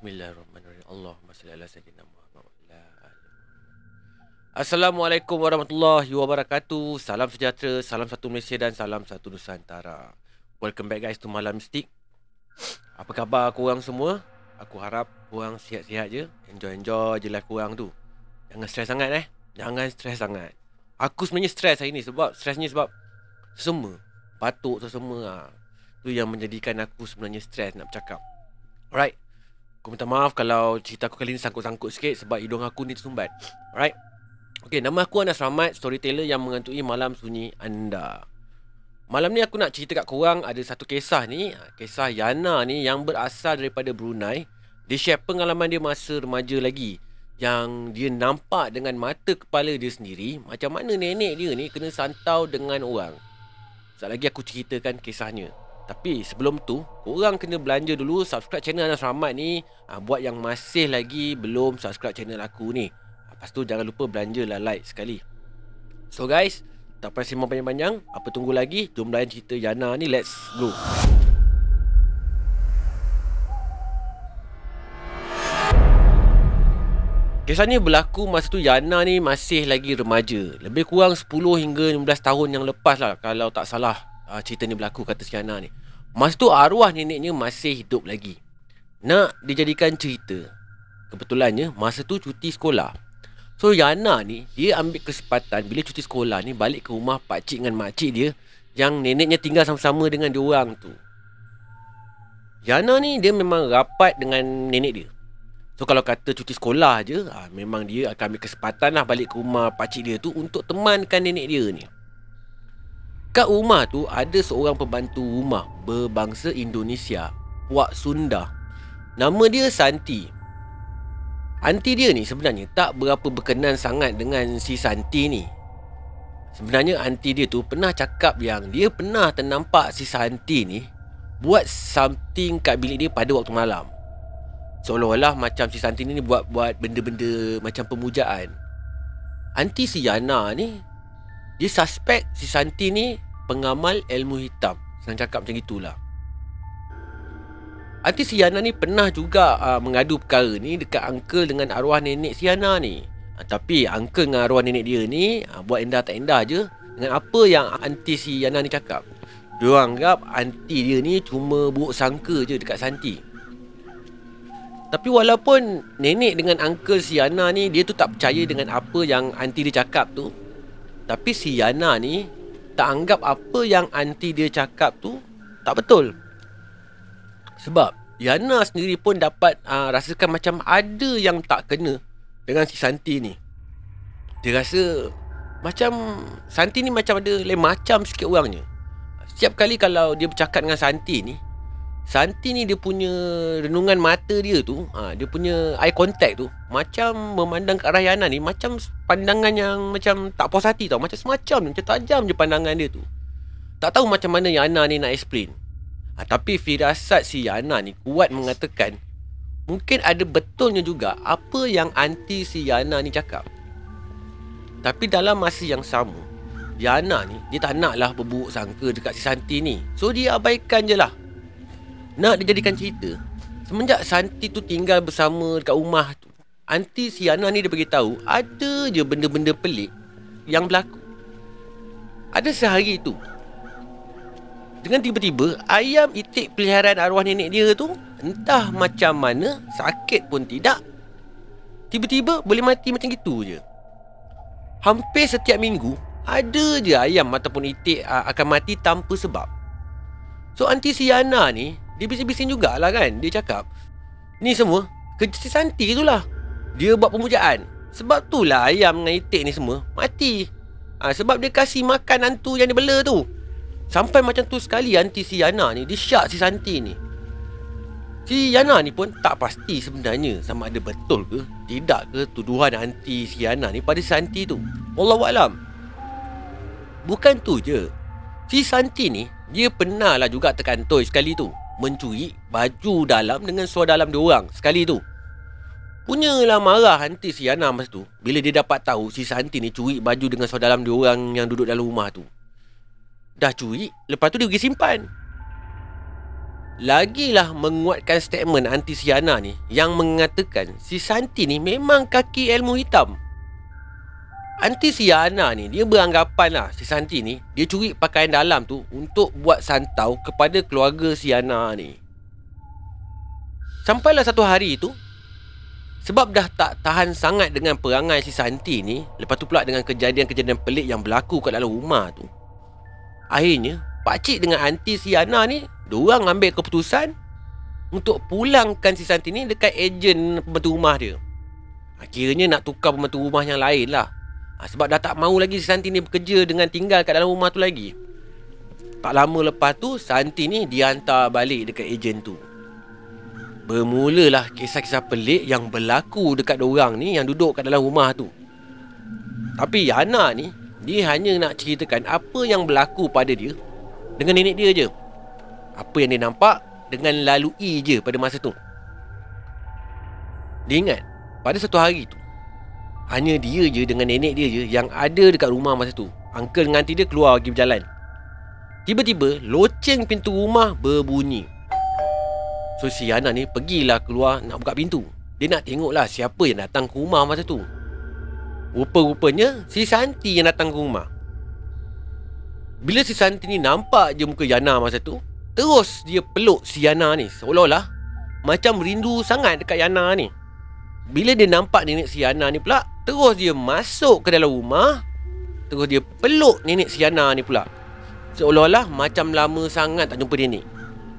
Bismillahirrahmanirrahim. Allahumma salli ala sayyidina Muhammad wa ala ali Assalamualaikum warahmatullahi wabarakatuh. Salam sejahtera, salam satu Malaysia dan salam satu Nusantara. Welcome back guys to Malam Mistik. Apa khabar korang semua? Aku harap korang sihat-sihat je. Enjoy-enjoy je life korang tu. Jangan stres sangat eh. Jangan stres sangat. Aku sebenarnya stres hari ni sebab stresnya sebab semua batuk semua ah. Tu yang menjadikan aku sebenarnya stres nak bercakap. Alright. Aku minta maaf kalau cerita aku kali ni sangkut-sangkut sikit sebab hidung aku ni tersumbat. Alright. Okay, nama aku Anas Rahmat, storyteller yang mengantui malam sunyi anda. Malam ni aku nak cerita kat korang ada satu kisah ni. Kisah Yana ni yang berasal daripada Brunei. Dia share pengalaman dia masa remaja lagi. Yang dia nampak dengan mata kepala dia sendiri macam mana nenek dia ni kena santau dengan orang. Sekejap lagi aku ceritakan kisahnya. Tapi sebelum tu, korang kena belanja dulu subscribe channel Anas Rahmat ni. Ha, buat yang masih lagi belum subscribe channel aku ni. Ha, lepas tu jangan lupa belanja lah like sekali. So guys, tak payah sembang panjang-panjang. Apa tunggu lagi? Jom layan cerita Yana ni. Let's go. Kisah ni berlaku masa tu Yana ni masih lagi remaja. Lebih kurang 10 hingga 15 tahun yang lepas lah kalau tak salah uh, cerita ni berlaku kata si Yana ni. Masa tu arwah neneknya masih hidup lagi. Nak dijadikan cerita. Kebetulannya masa tu cuti sekolah. So Yana ni dia ambil kesempatan bila cuti sekolah ni balik ke rumah pakcik dengan makcik dia yang neneknya tinggal sama-sama dengan dia orang tu. Yana ni dia memang rapat dengan nenek dia. So kalau kata cuti sekolah je ha, Memang dia akan ambil kesempatan lah Balik ke rumah pakcik dia tu Untuk temankan nenek dia ni Kat rumah tu Ada seorang pembantu rumah Berbangsa Indonesia Wak Sunda. Nama dia Santi. Anti dia ni sebenarnya Tak berapa berkenan sangat Dengan si Santi ni. Sebenarnya anti dia tu Pernah cakap yang Dia pernah ternampak si Santi ni Buat something kat bilik dia Pada waktu malam. Seolah-olah macam si Santi ni buat-buat benda-benda macam pemujaan. Anti si Yana ni, dia suspek si Santi ni pengamal ilmu hitam. Senang cakap macam itulah. Anti si Yana ni pernah juga uh, mengadu perkara ni dekat uncle dengan arwah nenek si Yana ni. Uh, tapi uncle dengan arwah nenek dia ni uh, buat endah tak endah je dengan apa yang anti si Yana ni cakap. Dia anggap anti dia ni cuma buruk sangka je dekat Santi. Tapi walaupun nenek dengan uncle si Yana ni Dia tu tak percaya dengan apa yang aunty dia cakap tu Tapi si Yana ni Tak anggap apa yang aunty dia cakap tu Tak betul. Sebab Yana sendiri pun dapat uh, rasakan macam ada yang tak kena Dengan si Santi ni. Dia rasa Macam Santi ni macam ada lain macam sikit orangnya. Setiap kali kalau dia bercakap dengan Santi ni Santi ni dia punya renungan mata dia tu ha, Dia punya eye contact tu Macam memandang ke arah Yana ni Macam pandangan yang macam tak puas hati tau. Macam semacam macam tajam je pandangan dia tu. Tak tahu macam mana Yana ni nak explain. Ha, Tapi firasat si Yana ni kuat mengatakan Mungkin ada betulnya juga Apa yang anti si Yana ni cakap. Tapi dalam masa yang sama Yana ni Dia tak naklah berburuk sangka dekat si Santi ni. So dia abaikan je lah nak dijadikan cerita. Semenjak Santi tu tinggal bersama dekat rumah tu Aunty si Ana ni dia beritahu Ada je benda-benda pelik Yang berlaku. Ada sehari tu Dengan tiba-tiba Ayam itik peliharaan arwah nenek dia tu Entah macam mana Sakit pun tidak Tiba-tiba boleh mati macam gitu je. Hampir setiap minggu Ada je ayam ataupun itik akan mati tanpa sebab. So Aunty si Yana ni dia bising-bising jugalah kan Dia cakap. Ni semua Kerja si Santi tu lah Dia buat pemujaan. Sebab tu lah ayam dengan itik ni semua Mati. Ha, Sebab dia kasih makan hantu yang dia bela tu. Sampai macam tu sekali Anti si Yana ni Dia syak si Santi ni. Si Yana ni pun tak pasti sebenarnya Sama ada betul ke Tidak ke tuduhan anti si Yana ni Pada si Santi tu. Wallahualam Bukan tu je. Si Santi ni Dia pernah lah juga tekan sekali tu mencuri baju dalam dengan suara dalam dia orang sekali tu. Punyalah marah hanti si Yana masa tu bila dia dapat tahu si Santi ni curi baju dengan suara dalam dia orang yang duduk dalam rumah tu. Dah curi, lepas tu dia pergi simpan. Lagilah menguatkan statement anti Siana ni yang mengatakan si Santi ni memang kaki ilmu hitam. Anti Siana ni dia beranggapan lah si Santi ni dia curi pakaian dalam tu untuk buat santau kepada keluarga Siana ni. Sampailah satu hari tu sebab dah tak tahan sangat dengan perangai si Santi ni Lepas tu pula dengan kejadian-kejadian pelik yang berlaku kat dalam rumah tu Akhirnya Pakcik dengan anti si Ana ni Diorang ambil keputusan Untuk pulangkan si Santi ni dekat ejen pembantu rumah dia Akhirnya nak tukar pembantu rumah yang lain lah ha, Sebab dah tak mau lagi Santi ni bekerja dengan tinggal kat dalam rumah tu lagi Tak lama lepas tu Santi ni dihantar balik dekat ejen tu Bermulalah kisah-kisah pelik yang berlaku dekat orang ni yang duduk kat dalam rumah tu. Tapi Yana ni, dia hanya nak ceritakan apa yang berlaku pada dia dengan nenek dia je. Apa yang dia nampak dengan lalui je pada masa tu. Dia ingat, pada satu hari tu, hanya dia je dengan nenek dia je yang ada dekat rumah masa tu. Uncle dengan auntie dia keluar pergi berjalan. Tiba-tiba, loceng pintu rumah berbunyi. So si Yana ni pergilah keluar nak buka pintu Dia nak tengoklah siapa yang datang ke rumah masa tu Rupa-rupanya si Santi yang datang ke rumah Bila si Santi ni nampak je muka Yana masa tu Terus dia peluk si Yana ni Seolah-olah Macam rindu sangat dekat Yana ni Bila dia nampak nenek si Yana ni pula Terus dia masuk ke dalam rumah Terus dia peluk nenek si Yana ni pula Seolah-olah macam lama sangat tak jumpa nenek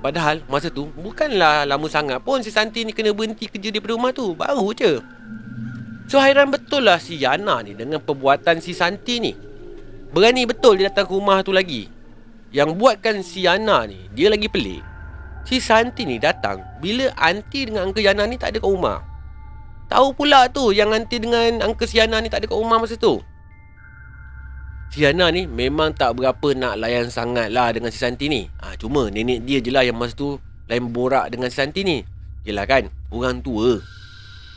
Padahal masa tu bukanlah lama sangat pun si Santi ni kena berhenti kerja daripada rumah tu. Baru je. So hairan betul lah si Yana ni dengan perbuatan si Santi ni. Berani betul dia datang ke rumah tu lagi. Yang buatkan si Yana ni dia lagi pelik. Si Santi ni datang bila anti dengan Uncle Yana ni tak ada kat rumah. Tahu pula tu yang anti dengan Uncle si Yana ni tak ada kat rumah masa tu. Si Hana ni memang tak berapa nak layan sangat lah dengan si Santi ni. Ha, cuma nenek dia je lah yang masa tu lain borak dengan si Santi ni. Yelah kan, orang tua.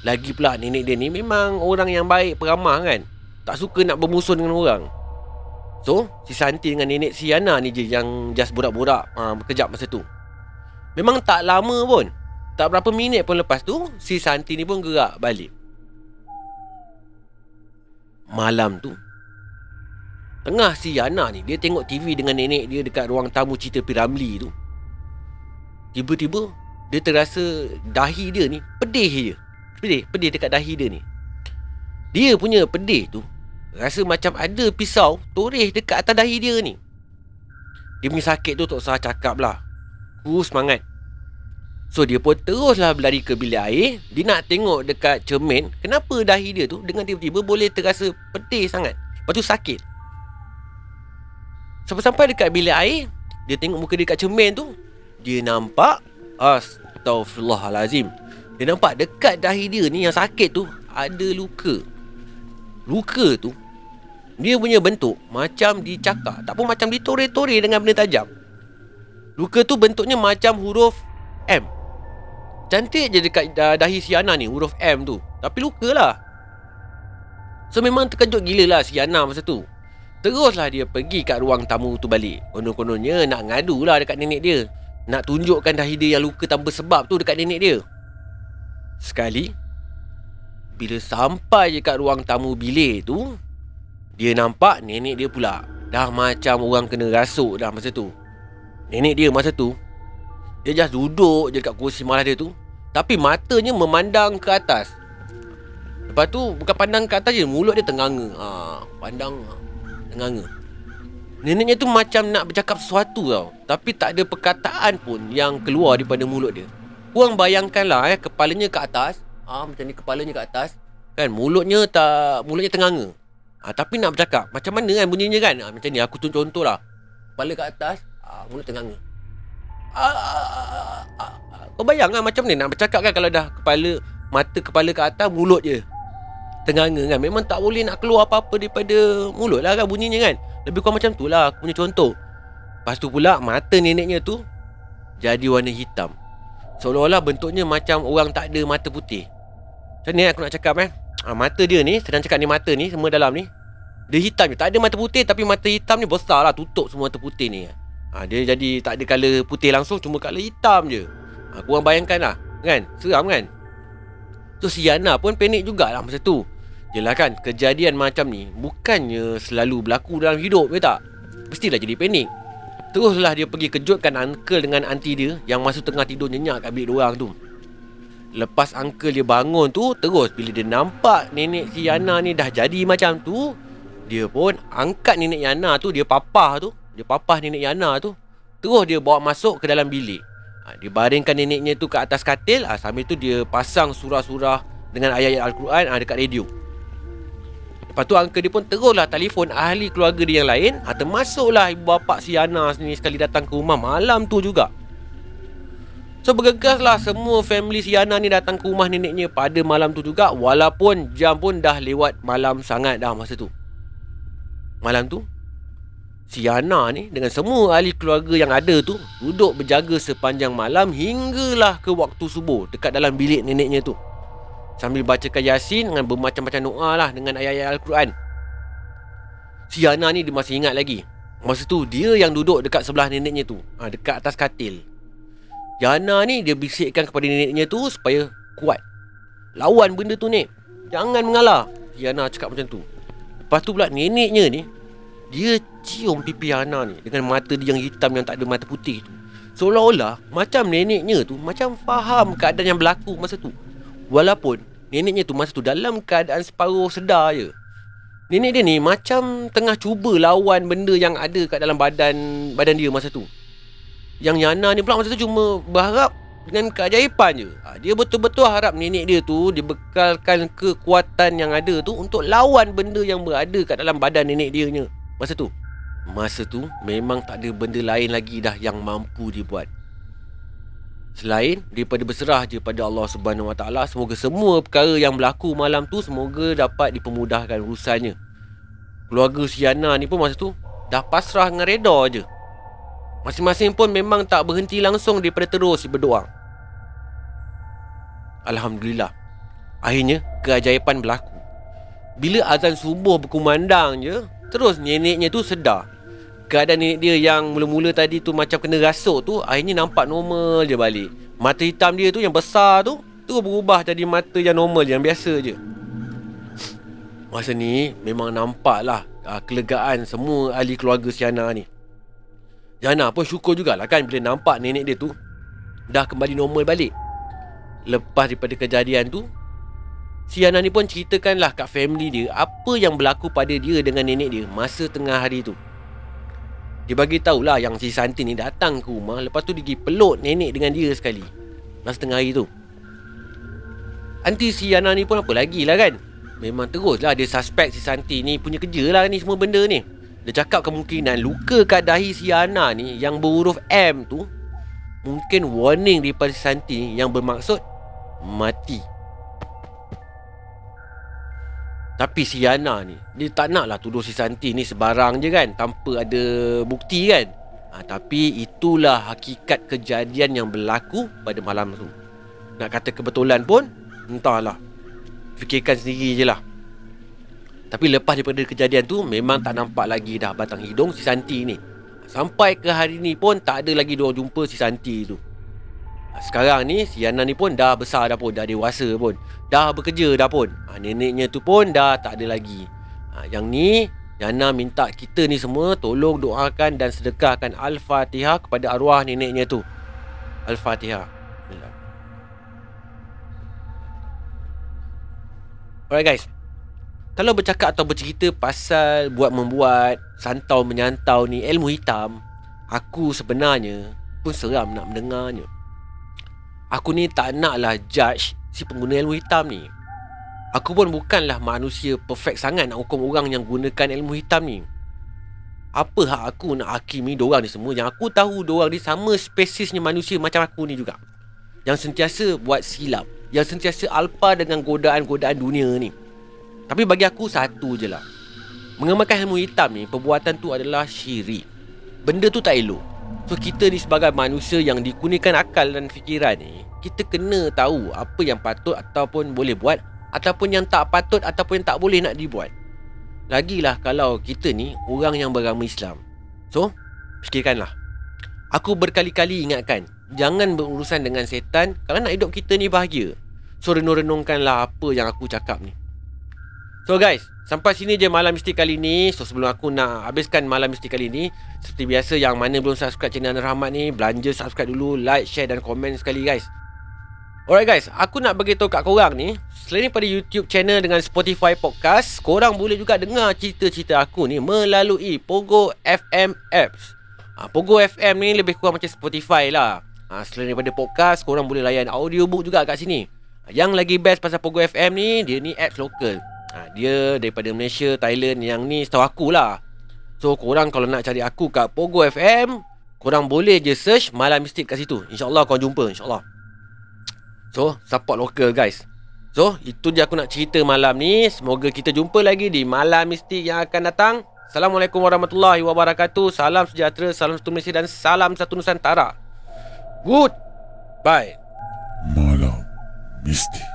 Lagi pula nenek dia ni memang orang yang baik, peramah kan. Tak suka nak bermusuh dengan orang. So, si Santi dengan nenek si Hana ni je yang just borak-borak ha, berkejap masa tu. Memang tak lama pun. Tak berapa minit pun lepas tu, si Santi ni pun gerak balik. Malam tu, Tengah si Yana ni Dia tengok TV dengan nenek dia Dekat ruang tamu cerita Piramli tu. Tiba-tiba Dia terasa Dahi dia ni Pedih je. Pedih Pedih dekat dahi dia ni. Dia punya pedih tu Rasa macam ada pisau Toreh dekat atas dahi dia ni. Dia punya sakit tu Tak usah cakap lah. Kurus semangat So dia pun teruslah berlari ke bilik air. Dia nak tengok dekat cermin. Kenapa dahi dia tu Dengan tiba-tiba boleh terasa pedih sangat? Lepas tu sakit. Sampai-sampai dekat bilik air Dia tengok muka dia dekat cermin tu Dia nampak Astaghfirullahalazim. Dia nampak dekat dahi dia ni yang sakit tu Ada luka. Luka tu Dia punya bentuk Macam dicakar. Tak pun macam ditore-tore dengan benda tajam. Luka tu bentuknya macam huruf M Cantik je dekat dahi si ni Huruf M tu. Tapi luka lah. So memang terkejut gila lah si Ana masa tu. Teruslah dia pergi kat ruang tamu tu balik. Konon-kononnya nak ngadu lah dekat nenek dia. Nak tunjukkan dahi dia yang luka tanpa sebab tu dekat nenek dia. Sekali Bila sampai je kat ruang tamu bilik tu Dia nampak nenek dia pula. Dah macam orang kena rasuk dah masa tu. Nenek dia masa tu Dia just duduk je dekat kursi malah dia tu. Tapi matanya memandang ke atas. Lepas tu bukan pandang ke atas je Mulut dia tenganga. Ha, Pandang Tenganga. Neneknya tu macam nak bercakap sesuatu tau. Tapi tak ada perkataan pun yang keluar daripada mulut dia. Korang bayangkanlah eh Kepalanya ke atas. Ah Macam ni kepalanya ke atas. Kan mulutnya tak Mulutnya tenganga. Ah, Tapi nak bercakap. Macam mana kan bunyinya kan? Ah, Macam ni aku tunjuk contoh lah Kepala ke atas ah, Mulut tenganga Kau bayang kan macam ni nak bercakap kan Kalau dah kepala Mata kepala ke atas Mulut je. Tenganga kan. Memang tak boleh nak keluar apa-apa daripada mulut lah kan bunyinya kan. Lebih kurang macam tu lah aku punya contoh. Lepas tu pula mata neneknya tu Jadi warna hitam. Seolah-olah bentuknya macam orang tak ada mata putih. Macam ni aku nak cakap eh. Ha, Mata dia ni, sedang cakap ni mata ni Semua dalam ni Dia hitam je, tak ada mata putih Tapi mata hitam ni besar lah Tutup semua mata putih ni ha, Dia jadi tak ada colour putih langsung Cuma colour hitam je. Ha, Korang bayangkan lah Kan? Seram kan? So si Yana pun panik jugalah masa tu. Yelah kan? Kejadian macam ni Bukannya selalu berlaku dalam hidup Ya tak? Mestilah jadi panik. Teruslah dia pergi kejutkan uncle dengan auntie dia Yang masa tengah tidur nyenyak kat bilik diorang tu. Lepas uncle dia bangun tu Terus bila dia nampak nenek si Yana ni dah jadi macam tu Dia pun angkat nenek Yana tu Dia papah tu Dia papah nenek Yana tu Terus dia bawa masuk ke dalam bilik. Ha, Dia baringkan neneknya tu ke atas katil. Ha, Sambil tu dia pasang surah-surah Dengan ayat-ayat Al-Quran ha, dekat radio. Lepas tu uncle dia pun teruslah telefon ahli keluarga dia yang lain. Ha, Termasuklah ibu bapa si Yana ni sekali datang ke rumah malam tu juga. So bergegaslah semua family si Yana ni datang ke rumah neneknya pada malam tu juga. Walaupun jam pun dah lewat malam sangat dah masa tu. Malam tu Si Yana ni dengan semua ahli keluarga yang ada tu Duduk berjaga sepanjang malam hinggalah ke waktu subuh Dekat dalam bilik neneknya tu Sambil bacakan Yasin dengan bermacam-macam doa lah dengan ayat-ayat Al-Quran. Si Yana ni dia masih ingat lagi. Masa tu dia yang duduk dekat sebelah neneknya tu. Ha, dekat atas katil. Yana ni dia bisikkan kepada neneknya tu supaya kuat. Lawan benda tu ni. Jangan mengalah. Yana cakap macam tu. Lepas tu pula neneknya ni. Dia cium pipi Yana ni dengan mata dia yang hitam yang tak ada mata putih tu. Seolah-olah macam neneknya tu macam faham keadaan yang berlaku masa tu. Walaupun neneknya tu masa tu dalam keadaan separuh sedar je. Nenek dia ni macam tengah cuba lawan benda yang ada kat dalam badan badan dia masa tu. Yang Yana ni pula masa tu cuma berharap dengan keajaiban je. Ha, dia betul-betul harap nenek dia tu dibekalkan kekuatan yang ada tu untuk lawan benda yang berada kat dalam badan nenek dia ni. Masa tu. Masa tu memang tak ada benda lain lagi dah yang mampu dibuat. Selain daripada berserah je pada Allah Subhanahu Wa Taala, semoga semua perkara yang berlaku malam tu semoga dapat dipermudahkan urusannya. Keluarga Siana ni pun masa tu dah pasrah dengan reda je. Masing-masing pun memang tak berhenti langsung daripada terus berdoa. Alhamdulillah. Akhirnya keajaiban berlaku. Bila azan subuh berkumandang je, terus neneknya tu sedar keadaan nenek dia yang mula-mula tadi tu macam kena rasuk tu akhirnya nampak normal je balik. Mata hitam dia tu yang besar tu tu berubah jadi mata yang normal yang biasa je. Masa ni memang nampaklah uh, kelegaan semua ahli keluarga Siana ni. Jana pun syukur jugalah kan bila nampak nenek dia tu dah kembali normal balik. Lepas daripada kejadian tu Siana ni pun ceritakanlah kat family dia apa yang berlaku pada dia dengan nenek dia masa tengah hari tu. Dia bagi tahulah yang si Santi ni datang ke rumah Lepas tu dia pergi peluk nenek dengan dia sekali Masa tengah hari tu. Anti si Yana ni pun apa lagi lah kan? Memang terus lah dia suspek si Santi ni punya kerja lah ni semua benda ni. Dia cakap kemungkinan luka kat dahi si Yana ni Yang berhuruf M tu Mungkin warning daripada si Santi ni Yang bermaksud Mati tapi si Yana ni Dia tak nak lah tuduh si Santi ni sebarang je kan Tanpa ada bukti kan. Ha, Tapi itulah hakikat kejadian yang berlaku pada malam tu. Nak kata kebetulan pun Entahlah. Fikirkan sendiri je lah. Tapi lepas daripada kejadian tu Memang tak nampak lagi dah batang hidung si Santi ni. Sampai ke hari ni pun Tak ada lagi dua jumpa si Santi tu sekarang ni si Yana ni pun dah besar dah pun Dah dewasa pun. Dah bekerja dah pun. Ha, Neneknya tu pun dah tak ada lagi. Ha, Yang ni Yana minta kita ni semua Tolong doakan dan sedekahkan Al-Fatihah kepada arwah neneknya tu. Al-Fatihah. Alright guys. Kalau bercakap atau bercerita pasal Buat membuat Santau menyantau ni Ilmu hitam Aku sebenarnya Pun seram nak mendengarnya Aku ni tak naklah judge si pengguna ilmu hitam ni. Aku pun bukanlah manusia perfect sangat nak hukum orang yang gunakan ilmu hitam ni. Apa hak aku nak hakimi diorang ni semua yang aku tahu diorang ni sama spesiesnya manusia macam aku ni juga. Yang sentiasa buat silap. Yang sentiasa alpa dengan godaan-godaan dunia ni. Tapi bagi aku satu je lah. Mengamalkan ilmu hitam ni, perbuatan tu adalah syirik. Benda tu tak elok. So kita ni sebagai manusia yang dikurniakan akal dan fikiran ni Kita kena tahu apa yang patut ataupun boleh buat Ataupun yang tak patut ataupun yang tak boleh nak dibuat. Lagilah kalau kita ni orang yang beragama Islam. So, fikirkanlah. Aku berkali-kali ingatkan Jangan berurusan dengan setan Kalau nak hidup kita ni bahagia. So renung-renungkanlah apa yang aku cakap ni. So guys Sampai sini je malam mistik kali ni. So sebelum aku nak habiskan malam mistik kali ni Seperti biasa yang mana belum subscribe channel Rahmat ni Belanja subscribe dulu Like, share dan komen sekali guys. Alright guys, aku nak beritahu kat korang ni Selain pada YouTube channel dengan Spotify podcast Korang boleh juga dengar cerita-cerita aku ni Melalui Pogo FM apps. Ha, Pogo FM ni lebih kurang macam Spotify lah. Ha, Selain daripada podcast Korang boleh layan audiobook juga kat sini. Ha, Yang lagi best pasal Pogo FM ni Dia ni apps local ha, Dia daripada Malaysia, Thailand Yang ni setahu aku lah So korang kalau nak cari aku kat Pogo FM Korang boleh je search Malam Mistik kat situ InsyaAllah korang jumpa InsyaAllah So, support local guys. So, itu je aku nak cerita malam ni. Semoga kita jumpa lagi di malam mistik yang akan datang. Assalamualaikum warahmatullahi wabarakatuh. Salam sejahtera, salam satu Malaysia dan salam satu Nusantara. Good. Bye. Malam Mistik